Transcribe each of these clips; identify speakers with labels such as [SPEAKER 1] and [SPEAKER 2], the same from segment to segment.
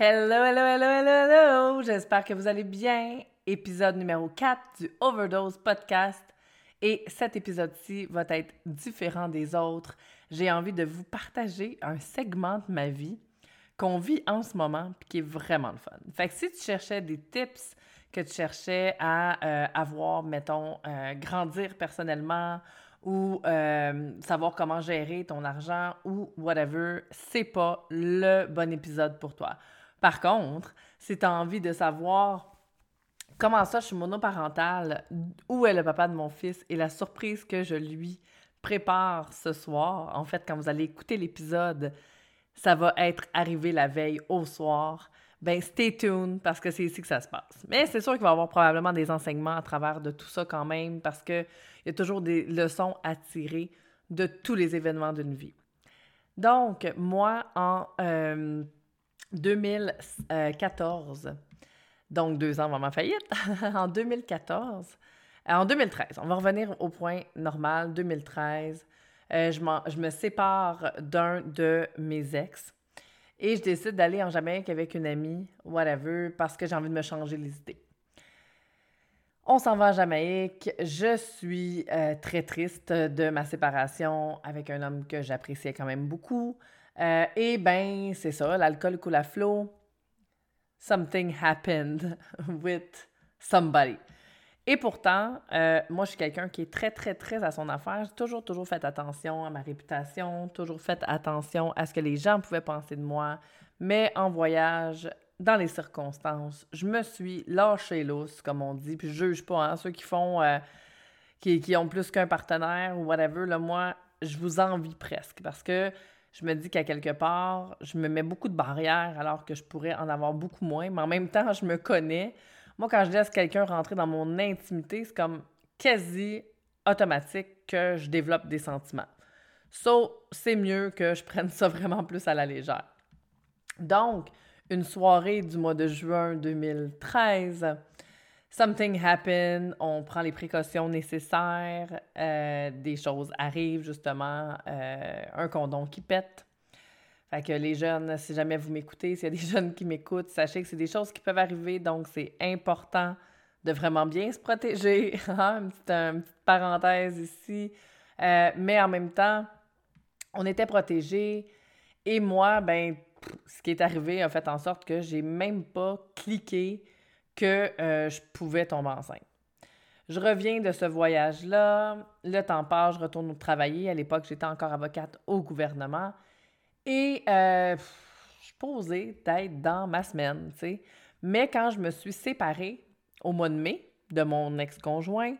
[SPEAKER 1] Hello, hello, hello, hello, hello! J'espère que vous allez bien. Épisode numéro 4 du Overdose Podcast. Et cet épisode-ci va être différent des autres. J'ai envie de vous partager un segment de ma vie qu'on vit en ce moment puis qui est vraiment le fun. Fait que si tu cherchais des tips, que tu cherchais à euh, avoir, mettons, euh, grandir personnellement ou euh, savoir comment gérer ton argent ou whatever, c'est pas le bon épisode pour toi. Par contre, si tu as envie de savoir comment ça je suis monoparentale, où est le papa de mon fils et la surprise que je lui prépare ce soir, en fait, quand vous allez écouter l'épisode, ça va être arrivé la veille au soir. Ben, stay tuned parce que c'est ici que ça se passe. Mais c'est sûr qu'il va y avoir probablement des enseignements à travers de tout ça quand même parce qu'il y a toujours des leçons à tirer de tous les événements d'une vie. Donc, moi, en 2014, euh, donc deux ans avant ma faillite, en 2014, euh, en 2013, on va revenir au point normal, 2013, euh, je, je me sépare d'un de mes ex et je décide d'aller en Jamaïque avec une amie, whatever, parce que j'ai envie de me changer les idées. On s'en va en Jamaïque. Je suis euh, très triste de ma séparation avec un homme que j'appréciais quand même beaucoup. Euh, et ben, c'est ça, l'alcool coule à flot. Something happened with somebody. Et pourtant, euh, moi, je suis quelqu'un qui est très, très, très à son affaire. J'ai toujours, toujours fait attention à ma réputation, toujours fait attention à ce que les gens pouvaient penser de moi. Mais en voyage, dans les circonstances, je me suis lâché lousse, comme on dit, puis je juge pas, hein, ceux qui font, euh, qui, qui, ont plus qu'un partenaire ou whatever, là, moi, je vous envie presque, parce que je me dis qu'à quelque part, je me mets beaucoup de barrières alors que je pourrais en avoir beaucoup moins, mais en même temps, je me connais. Moi, quand je laisse quelqu'un rentrer dans mon intimité, c'est comme quasi automatique que je développe des sentiments. So, c'est mieux que je prenne ça vraiment plus à la légère. Donc, une soirée du mois de juin 2013, something happen, on prend les précautions nécessaires, euh, des choses arrivent justement, euh, un condom qui pète, fait que les jeunes, si jamais vous m'écoutez, s'il y a des jeunes qui m'écoutent, sachez que c'est des choses qui peuvent arriver, donc c'est important de vraiment bien se protéger. Hein, une, petite, parenthèse ici. Euh, mais en même temps, on était protégés et moi, ben, ce qui est arrivé a fait en sorte que j'ai même pas cliqué que euh, je pouvais tomber enceinte. Je reviens de ce voyage-là, le temps passe, je retourne travailler. À l'époque, j'étais encore avocate au gouvernement. Et euh, je suis posée dans ma semaine, tu sais. Mais quand je me suis séparée au mois de mai de mon ex-conjoint,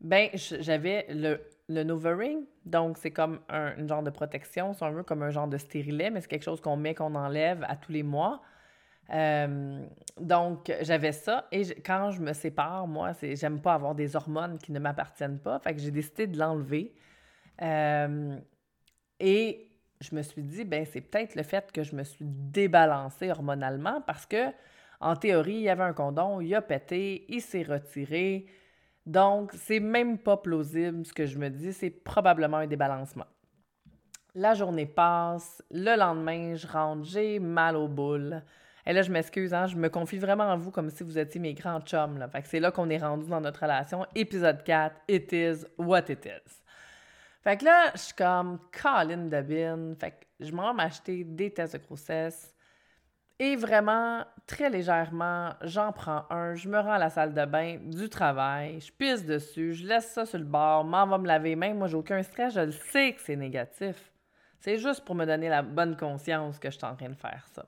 [SPEAKER 1] ben j'avais le, le Novering. Donc, c'est comme un genre de protection, c'est un peu comme un genre de stérilet, mais c'est quelque chose qu'on met, qu'on enlève à tous les mois. Euh, donc, j'avais ça. Et quand je me sépare, moi, j'aime pas avoir des hormones qui ne m'appartiennent pas. Fait que j'ai décidé de l'enlever. Euh, et je me suis dit, ben c'est peut-être le fait que je me suis débalancée hormonalement parce que, en théorie, il y avait un condom, il a pété, il s'est retiré. Donc, c'est même pas plausible ce que je me dis, c'est probablement un débalancement. La journée passe, le lendemain, je rentre, j'ai mal aux boules. Et là, je m'excuse, hein, je me confie vraiment en vous comme si vous étiez mes grands chums. Là. Fait que c'est là qu'on est rendu dans notre relation. Épisode 4, It is what it is. Fait que là, je suis comme Colin Dabin. Fait que je m'en m'acheter des tests de grossesse. Et vraiment, très légèrement, j'en prends un, je me rends à la salle de bain du travail, je pisse dessus, je laisse ça sur le bord, m'en va me laver même. Moi, j'ai aucun stress, je le sais que c'est négatif. C'est juste pour me donner la bonne conscience que je suis en train de faire ça.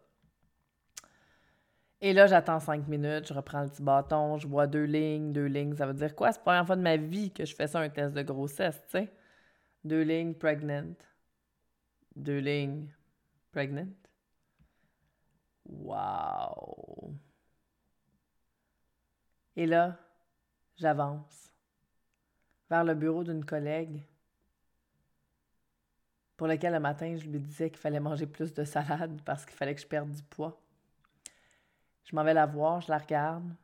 [SPEAKER 1] Et là, j'attends cinq minutes, je reprends le petit bâton, je bois deux lignes, deux lignes. Ça veut dire quoi? C'est la première fois de ma vie que je fais ça, un test de grossesse, tu sais. Deux lignes pregnant. Deux lignes pregnant. Wow! Et là, j'avance vers le bureau d'une collègue pour laquelle le matin, je lui disais qu'il fallait manger plus de salade parce qu'il fallait que je perde du poids. Je m'en vais la voir, je la regarde.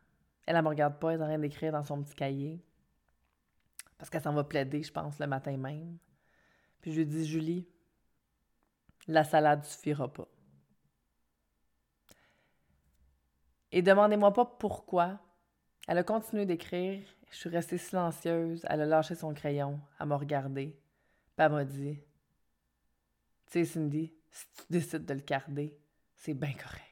[SPEAKER 1] Elle, ne me regarde pas, elle est en train d'écrire dans son petit cahier. Parce qu'elle s'en va plaider, je pense, le matin même. Puis je lui dis, Julie, la salade suffira pas. Et demandez-moi pas pourquoi. Elle a continué d'écrire. Je suis restée silencieuse. Elle a lâché son crayon. Elle m'a regardé. Puis elle m'a dit Tu sais, Cindy, si tu décides de le garder, c'est bien correct.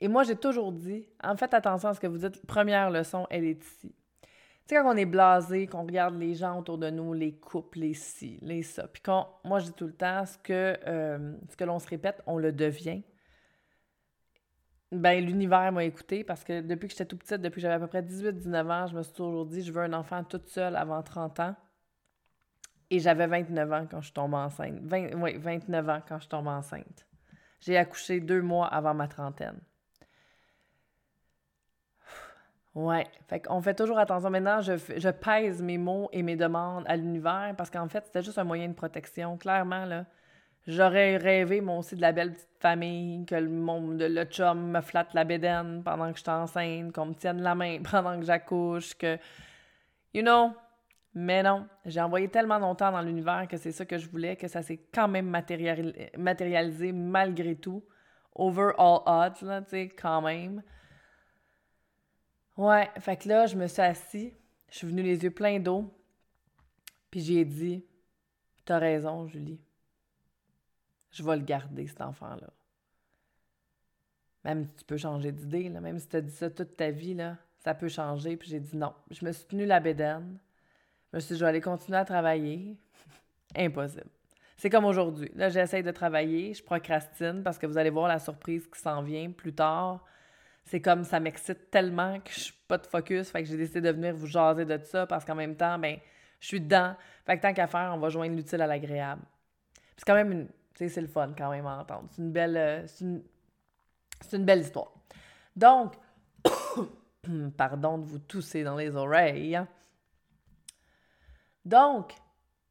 [SPEAKER 1] Et moi, j'ai toujours dit, en fait, attention à ce que vous dites, première leçon, elle est ici. Tu sais, quand on est blasé, qu'on regarde les gens autour de nous, les couples, les ci, les ça, puis quand, moi, je dis tout le temps, ce que, euh, ce que l'on se répète, on le devient. Ben, l'univers m'a écouté parce que depuis que j'étais tout petite, depuis que j'avais à peu près 18-19 ans, je me suis toujours dit, je veux un enfant toute seule avant 30 ans. Et j'avais 29 ans quand je tombe enceinte. oui, 29 ans quand je tombe enceinte. J'ai accouché deux mois avant ma trentaine. Ouais, fait qu'on fait toujours attention. Maintenant, je, je pèse mes mots et mes demandes à l'univers parce qu'en fait, c'était juste un moyen de protection. Clairement, là, j'aurais rêvé, moi aussi, de la belle petite famille, que le, monde, le chum me flatte la bédaine pendant que je suis enceinte, qu'on me tienne la main pendant que j'accouche, que... You know? Mais non, j'ai envoyé tellement longtemps dans l'univers que c'est ça que je voulais, que ça s'est quand même matérialisé malgré tout. Over all odds, là, tu sais, quand même. Ouais, fait que là, je me suis assis, je suis venue les yeux pleins d'eau, puis j'ai dit T'as raison, Julie. Je vais le garder, cet enfant-là. Même si tu peux changer d'idée, même si tu as dit ça toute ta vie, ça peut changer. Puis j'ai dit non. Je me suis tenue la bédaine. Je me suis dit, je vais aller continuer à travailler. Impossible. C'est comme aujourd'hui. Là, j'essaye de travailler, je procrastine parce que vous allez voir la surprise qui s'en vient plus tard c'est comme ça m'excite tellement que je suis pas de focus. Fait que j'ai décidé de venir vous jaser de ça parce qu'en même temps, ben, je suis dedans. Fait que tant qu'à faire, on va joindre l'utile à l'agréable. C'est quand même c'est le fun quand même à entendre. C'est une belle. Euh, c'est une, une belle histoire. Donc, pardon de vous tousser dans les oreilles. Donc,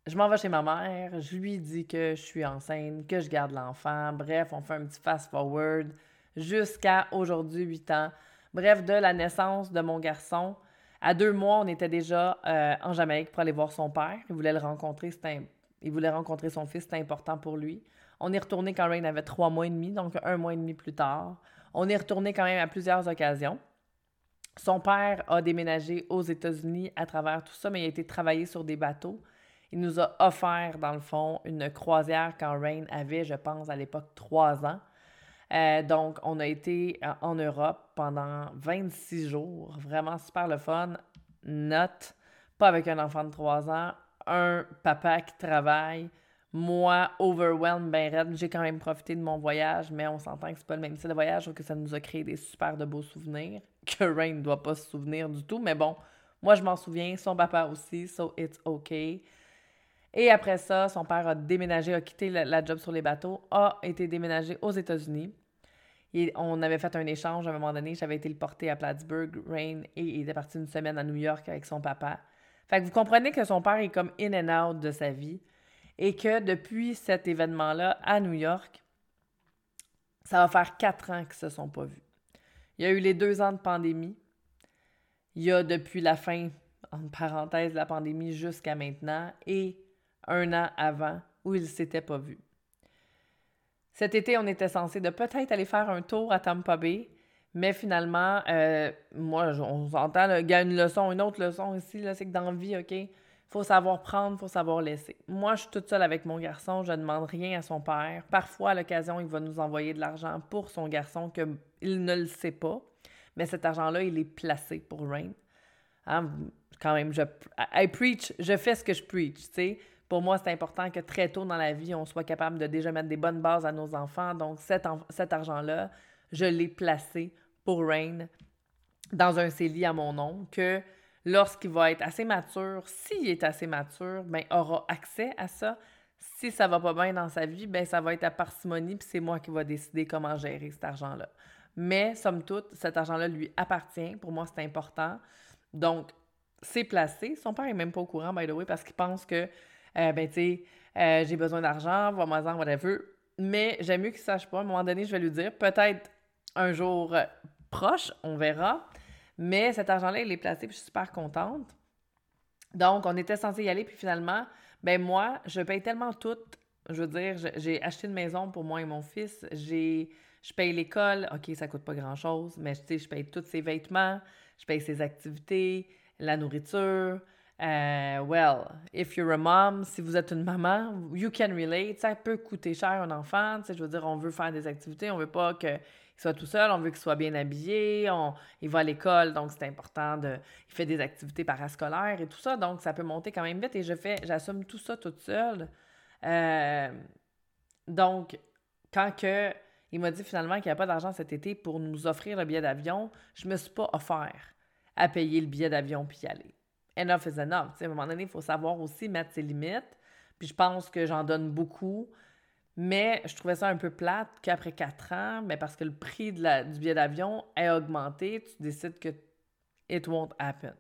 [SPEAKER 1] je m'en vais chez ma mère, je lui dis que je suis enceinte, que je garde l'enfant. Bref, on fait un petit fast-forward jusqu'à aujourd'hui, 8 ans. Bref, de la naissance de mon garçon. À deux mois, on était déjà euh, en Jamaïque pour aller voir son père. Il voulait le rencontrer. Il voulait rencontrer son fils. C'était important pour lui. On est retourné quand Rain avait trois mois et demi, donc un mois et demi plus tard. On est retourné quand même à plusieurs occasions. Son père a déménagé aux États-Unis à travers tout ça, mais il a été travailler sur des bateaux. Il nous a offert, dans le fond, une croisière quand Rain avait, je pense, à l'époque, trois ans. Euh, donc, on a été euh, en Europe pendant 26 jours. Vraiment super le fun. Note, pas avec un enfant de 3 ans, un papa qui travaille. Moi, overwhelmed, ben raide. J'ai quand même profité de mon voyage, mais on s'entend que c'est pas le même style de voyage, que ça nous a créé des super de beaux souvenirs, que Rain ne doit pas se souvenir du tout. Mais bon, moi, je m'en souviens, son papa aussi, so it's okay. Et après ça, son père a déménagé, a quitté la, job sur les bateaux, a été déménagé aux États-Unis. Et on avait fait un échange à un moment donné. J'avais été le porter à Plattsburgh, Rain, et il était parti une semaine à New York avec son papa. Fait que vous comprenez que son père est comme in and out de sa vie. Et que depuis cet événement-là à New York, ça va faire quatre ans qu'ils ne se sont pas vus. Il y a eu les deux ans de pandémie. Il y a depuis la fin, en parenthèse, de la pandémie jusqu'à maintenant. Et un an avant où ils ne s'étaient pas vus. Cet été, on était censé de peut-être aller faire un tour à Tampa Bay, mais finalement, euh, moi, on s'entend, il y a une leçon, une autre leçon ici, c'est que dans la vie, OK, faut savoir prendre, faut savoir laisser. Moi, je suis toute seule avec mon garçon, je ne demande rien à son père. Parfois, à l'occasion, il va nous envoyer de l'argent pour son garçon qu'il ne le sait pas, mais cet argent-là, il est placé pour Rain. Hein, quand même, je, preach, je fais ce que je preach, tu sais. Pour moi, c'est important que très tôt dans la vie, on soit capable de déjà mettre des bonnes bases à nos enfants. Donc, cet, argent-là, je l'ai placé pour Rain dans un CELI à mon nom, que lorsqu'il va être assez mature, s'il est assez mature, ben, aura accès à ça. Si ça va pas bien dans sa vie, ben, ça va être à parcimonie, puis c'est moi qui va décider comment gérer cet argent-là. Mais, somme toute, cet argent-là lui appartient. Pour moi, c'est important. Donc, c'est placé. Son père est même pas au courant, by the way, parce qu'il pense que euh, ben, tu sais, euh, j'ai besoin d'argent, va moi en whatever. Mais j'aime mieux qu'il sache pas. À un moment donné, je vais lui dire, peut-être un jour euh, proche, on verra. Mais cet argent-là, il est placé, puis je suis super contente. Donc, on était censé y aller, puis finalement, ben moi, je paye tellement tout. Je veux dire, j'ai acheté une maison pour moi et mon fils. J'ai Je paye l'école, OK, ça coûte pas grand-chose, mais tu sais, je paye tous ses vêtements, je paye ses activités, la nourriture. Euh, well, if you're a mom, si vous êtes une maman, you can relate. Ça peut coûter cher un enfant. Je veux dire, on veut faire des activités, on veut pas qu'il soit tout seul, on veut qu'il soit bien habillé, il va à l'école, donc c'est important de. Il fait des activités parascolaires et tout ça, donc ça peut monter quand même vite et je fais, j'assume tout ça toute seule. Euh, donc, quand que il m'a dit finalement qu'il n'y a pas d'argent cet été pour nous offrir le billet d'avion, je me suis pas offert à payer le billet d'avion puis y aller enough is enough. à un moment donné, il faut savoir aussi mettre ses limites. Puis je pense que j'en donne beaucoup. Mais je trouvais ça un peu plate qu'après quatre ans, mais parce que le prix du billet d'avion est augmenté, tu décides que it won't happen.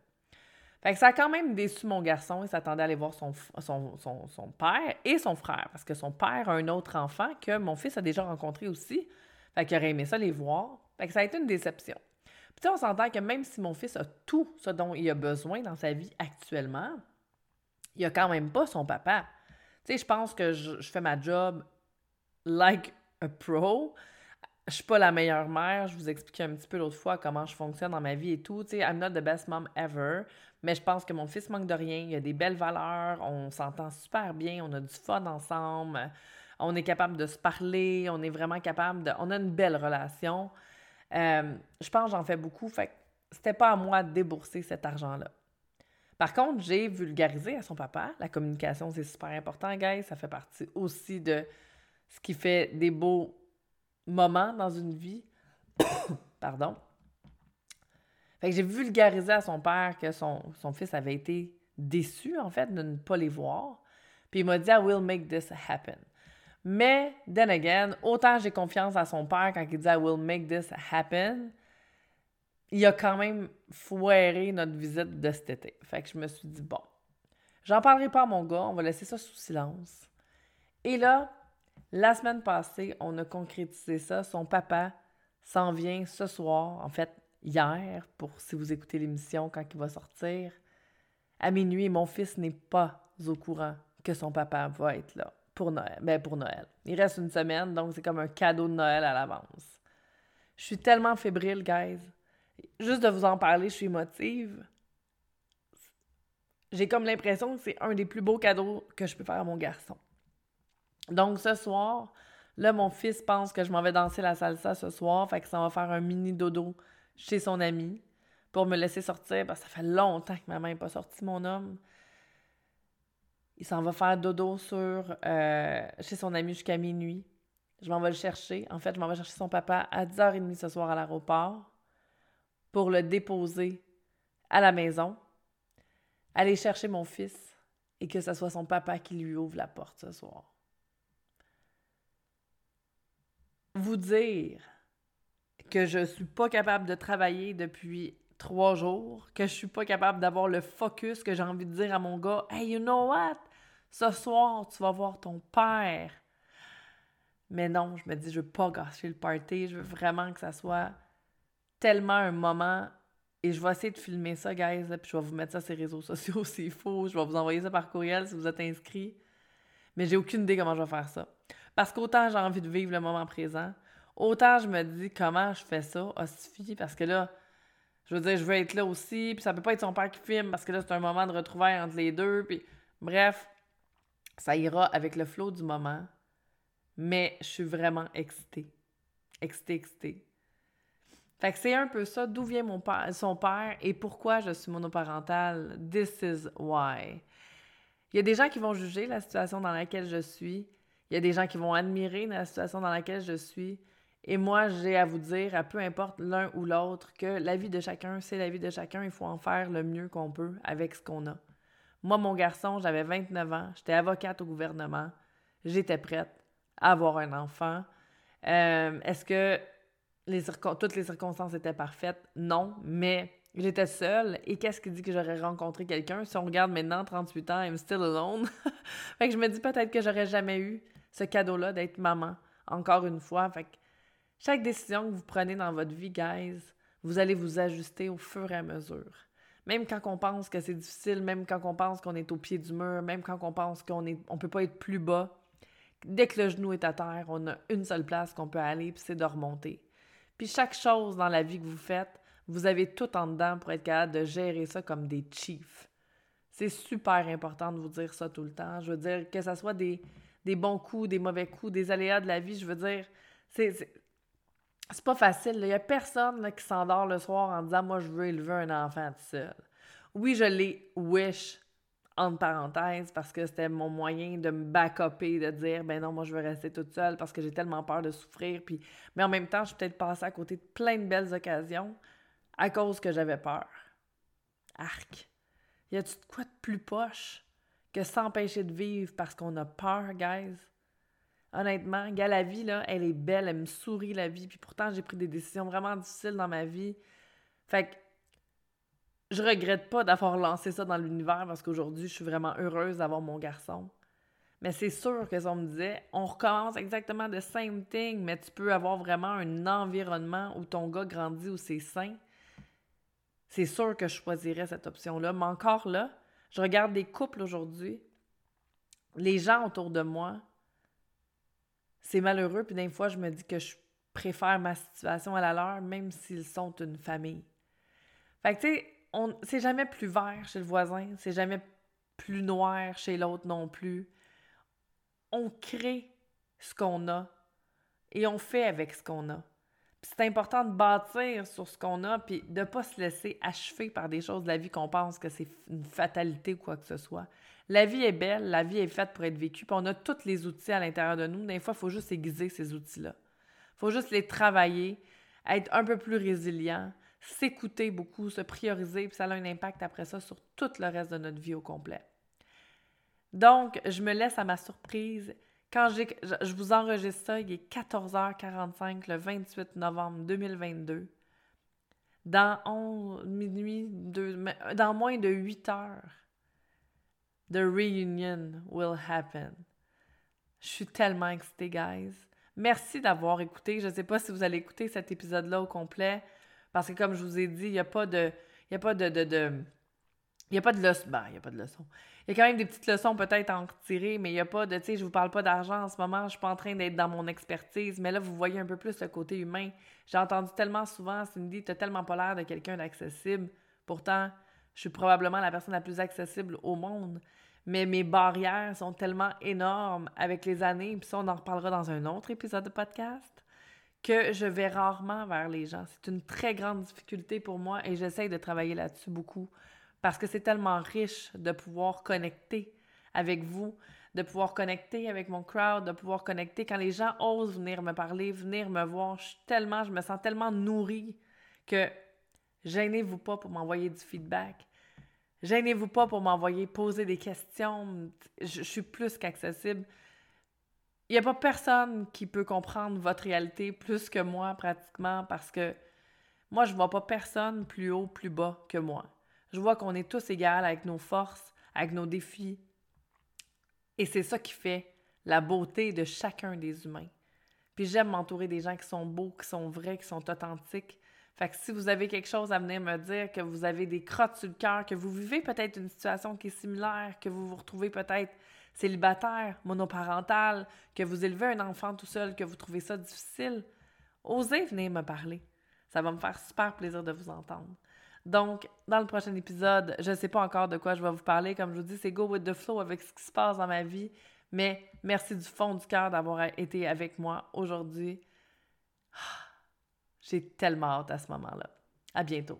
[SPEAKER 1] Fait que ça a quand même déçu mon garçon. Il s'attendait à aller voir son, son, son, son, père et son frère, parce que son père a un autre enfant que mon fils a déjà rencontré aussi. Fait qu'il aurait aimé ça les voir. Fait que ça a été une déception. Puis on s'entend que même si mon fils a tout ce dont il a besoin dans sa vie actuellement, il a quand même pas son papa. Tu sais, je pense que je, fais ma job like a pro. Je suis pas la meilleure mère. Je vous expliquais un petit peu l'autre fois comment je fonctionne dans ma vie et tout. Tu sais, I'm not the best mom ever. Mais je pense que mon fils manque de rien. Il a des belles valeurs. On s'entend super bien. On a du fun ensemble. On est capable de se parler. On est vraiment capable de. On a une belle relation. Euh, je pense que j'en fais beaucoup, fait que c'était pas à moi de débourser cet argent-là. Par contre, j'ai vulgarisé à son papa. La communication, c'est super important, guys. Ça fait partie aussi de ce qui fait des beaux moments dans une vie. Pardon. Fait que j'ai vulgarisé à son père que son, fils avait été déçu, en fait, de ne pas les voir. Puis il m'a dit, I will make this happen. Mais, then again, autant j'ai confiance à son père quand il dit I will make this happen, il a quand même foiré notre visite de cet été. Fait que je me suis dit, bon, j'en parlerai pas à mon gars, on va laisser ça sous silence. Et là, la semaine passée, on a concrétisé ça. Son papa s'en vient ce soir, en fait, hier, pour si vous écoutez l'émission quand il va sortir. À minuit, mon fils n'est pas au courant que son papa va être là pour Noël. Ben pour Noël. Il reste une semaine, donc c'est comme un cadeau de Noël à l'avance. Je suis tellement fébrile, guys. Juste de vous en parler, je suis émotive. J'ai comme l'impression que c'est un des plus beaux cadeaux que je peux faire à mon garçon. Donc ce soir, là, mon fils pense que je m'en vais danser la salsa ce soir, fait que ça va faire un mini dodo chez son ami pour me laisser sortir, parce ça fait longtemps que ma main n'est pas sortie, mon homme. Il s'en va faire dodo sur, euh, chez son ami jusqu'à minuit. Je m'en vais le chercher. En fait, je m'en vais chercher son papa à 10h30 ce soir à l'aéroport pour le déposer à la maison, aller chercher mon fils et que ce soit son papa qui lui ouvre la porte ce soir. Vous dire que je suis pas capable de travailler depuis trois jours, que je suis pas capable d'avoir le focus que j'ai envie de dire à mon gars, Hey, you know what? Ce soir, tu vas voir ton père. Mais non, je me dis, je veux pas gâcher le party, je veux vraiment que ça soit tellement un moment. Et je vais essayer de filmer ça, guys, puis je vais vous mettre ça sur les réseaux sociaux s'il faut. Je vais vous envoyer ça par courriel si vous êtes inscrits. Mais j'ai aucune idée comment je vais faire ça. Parce qu'autant j'ai envie de vivre le moment présent, autant je me dis comment je fais ça, suffit parce que là, je veux dire, je veux être là aussi, puis ça peut pas être son père qui filme parce que là, c'est un moment de retrouvailles entre les deux, puis bref, ça ira avec le flow du moment, mais je suis vraiment excitée. Excitée, excitée. Fait que c'est un peu ça, d'où vient son père et pourquoi je suis monoparentale. This is why. Il y a des gens qui vont juger la situation dans laquelle je suis. Il y a des gens qui vont admirer la situation dans laquelle je suis. Et moi, j'ai à vous dire, à peu importe l'un ou l'autre, que la vie de chacun, c'est la vie de chacun. Il faut en faire le mieux qu'on peut avec ce qu'on a. Moi, mon garçon, j'avais 29 ans, j'étais avocate au gouvernement, j'étais prête à avoir un enfant. Euh, est-ce que toutes les circonstances étaient parfaites? Non, mais j'étais seule. Et qu'est-ce qui dit que j'aurais rencontré quelqu'un? Si on regarde maintenant, 38 ans, I'm still alone. fait que je me dis peut-être que j'aurais jamais eu ce cadeau-là d'être maman, encore une fois. Fait que chaque décision que vous prenez dans votre vie, guys, vous allez vous ajuster au fur et à mesure. Même quand on pense que c'est difficile, même quand on pense qu'on est au pied du mur, même quand on pense qu'on est, on peut pas être plus bas, dès que le genou est à terre, on a une seule place qu'on peut aller, puis c'est de remonter. Puis chaque chose dans la vie que vous faites, vous avez tout en dedans pour être capable de gérer ça comme des chiefs. C'est super important de vous dire ça tout le temps. Je veux dire, que ce soit des, des bons coups, des mauvais coups, des aléas de la vie, je veux dire, c'est c'est pas facile. Il y a personne qui s'endort le soir en disant Moi, je veux élever un enfant tout seul. Oui, je l'ai wish, entre parenthèses, parce que c'était mon moyen de me back-upper, de dire Ben non, moi, je veux rester toute seule parce que j'ai tellement peur de souffrir. Puis... Mais en même temps, je suis peut-être passée à côté de plein de belles occasions à cause que j'avais peur. Arc. Y a-tu de quoi de plus poche que s'empêcher de vivre parce qu'on a peur, guys? Honnêtement, gars, la vie, elle est belle, elle me sourit la vie. Puis pourtant, j'ai pris des décisions vraiment difficiles dans ma vie. Fait que je regrette pas d'avoir lancé ça dans l'univers parce qu'aujourd'hui, je suis vraiment heureuse d'avoir mon garçon. Mais c'est sûr que si on me disait, on recommence exactement the same thing, mais tu peux avoir vraiment un environnement où ton gars grandit, où c'est sain, c'est sûr que je choisirais cette option-là. Mais encore là, je regarde des couples aujourd'hui, les gens autour de moi, c'est malheureux, puis des fois, je me dis que je préfère ma situation à la leur, même s'ils sont une famille. Fait que, tu sais, c'est jamais plus vert chez le voisin, c'est jamais plus noir chez l'autre non plus. On crée ce qu'on a et on fait avec ce qu'on a. C'est important de bâtir sur ce qu'on a puis de ne pas se laisser achever par des choses de la vie qu'on pense que c'est une fatalité ou quoi que ce soit. La vie est belle, la vie est faite pour être vécue, puis on a tous les outils à l'intérieur de nous. Des fois, il faut juste aiguiser ces outils-là. Il faut juste les travailler, être un peu plus résilient, s'écouter beaucoup, se prioriser, puis ça a un impact après ça sur tout le reste de notre vie au complet. Donc, je me laisse à ma surprise. Quand je vous enregistre ça, il est 14h45 le 28 novembre 2022. Dans minuit, dans moins de 8 heures, The reunion will happen. Je suis tellement excitée, guys. Merci d'avoir écouté. Je ne sais pas si vous allez écouter cet épisode-là au complet, parce que comme je vous ai dit, il n'y a pas de... Il n'y a pas de... de, il n'y a pas de leçon. Ben, il n'y a pas de leçon. Il y a quand même des petites leçons peut-être à en retirer, mais il n'y a pas de, tu sais, je vous parle pas d'argent en ce moment, je suis pas en train d'être dans mon expertise, mais là, vous voyez un peu plus le côté humain. J'ai entendu tellement souvent, Cindy, tu n'as tellement pas l'air de quelqu'un d'accessible. Pourtant, je suis probablement la personne la plus accessible au monde mais mes barrières sont tellement énormes avec les années, puis ça, on en reparlera dans un autre épisode de podcast, que je vais rarement vers les gens. C'est une très grande difficulté pour moi et j'essaye de travailler là-dessus beaucoup parce que c'est tellement riche de pouvoir connecter avec vous, de pouvoir connecter avec mon crowd, de pouvoir connecter quand les gens osent venir me parler, venir me voir. Je tellement, je me sens tellement nourrie que gênez-vous pas pour m'envoyer du feedback. Gênez-vous pas pour m'envoyer poser des questions. Je, suis plus qu'accessible. Il n'y a pas personne qui peut comprendre votre réalité plus que moi, pratiquement, parce que moi, je ne vois pas personne plus haut, plus bas que moi. Je vois qu'on est tous égaux avec nos forces, avec nos défis. Et c'est ça qui fait la beauté de chacun des humains. Puis j'aime m'entourer des gens qui sont beaux, qui sont vrais, qui sont authentiques, fait que si vous avez quelque chose à venir me dire, que vous avez des crottes sur le cœur, que vous vivez peut-être une situation qui est similaire, que vous vous retrouvez peut-être célibataire, monoparental, que vous élevez un enfant tout seul, que vous trouvez ça difficile, osez venir me parler. Ça va me faire super plaisir de vous entendre. Donc, dans le prochain épisode, je ne sais pas encore de quoi je vais vous parler. Comme je vous dis, c'est go with the flow avec ce qui se passe dans ma vie. Mais merci du fond du cœur d'avoir été avec moi aujourd'hui. J'ai tellement hâte à ce moment-là. À bientôt.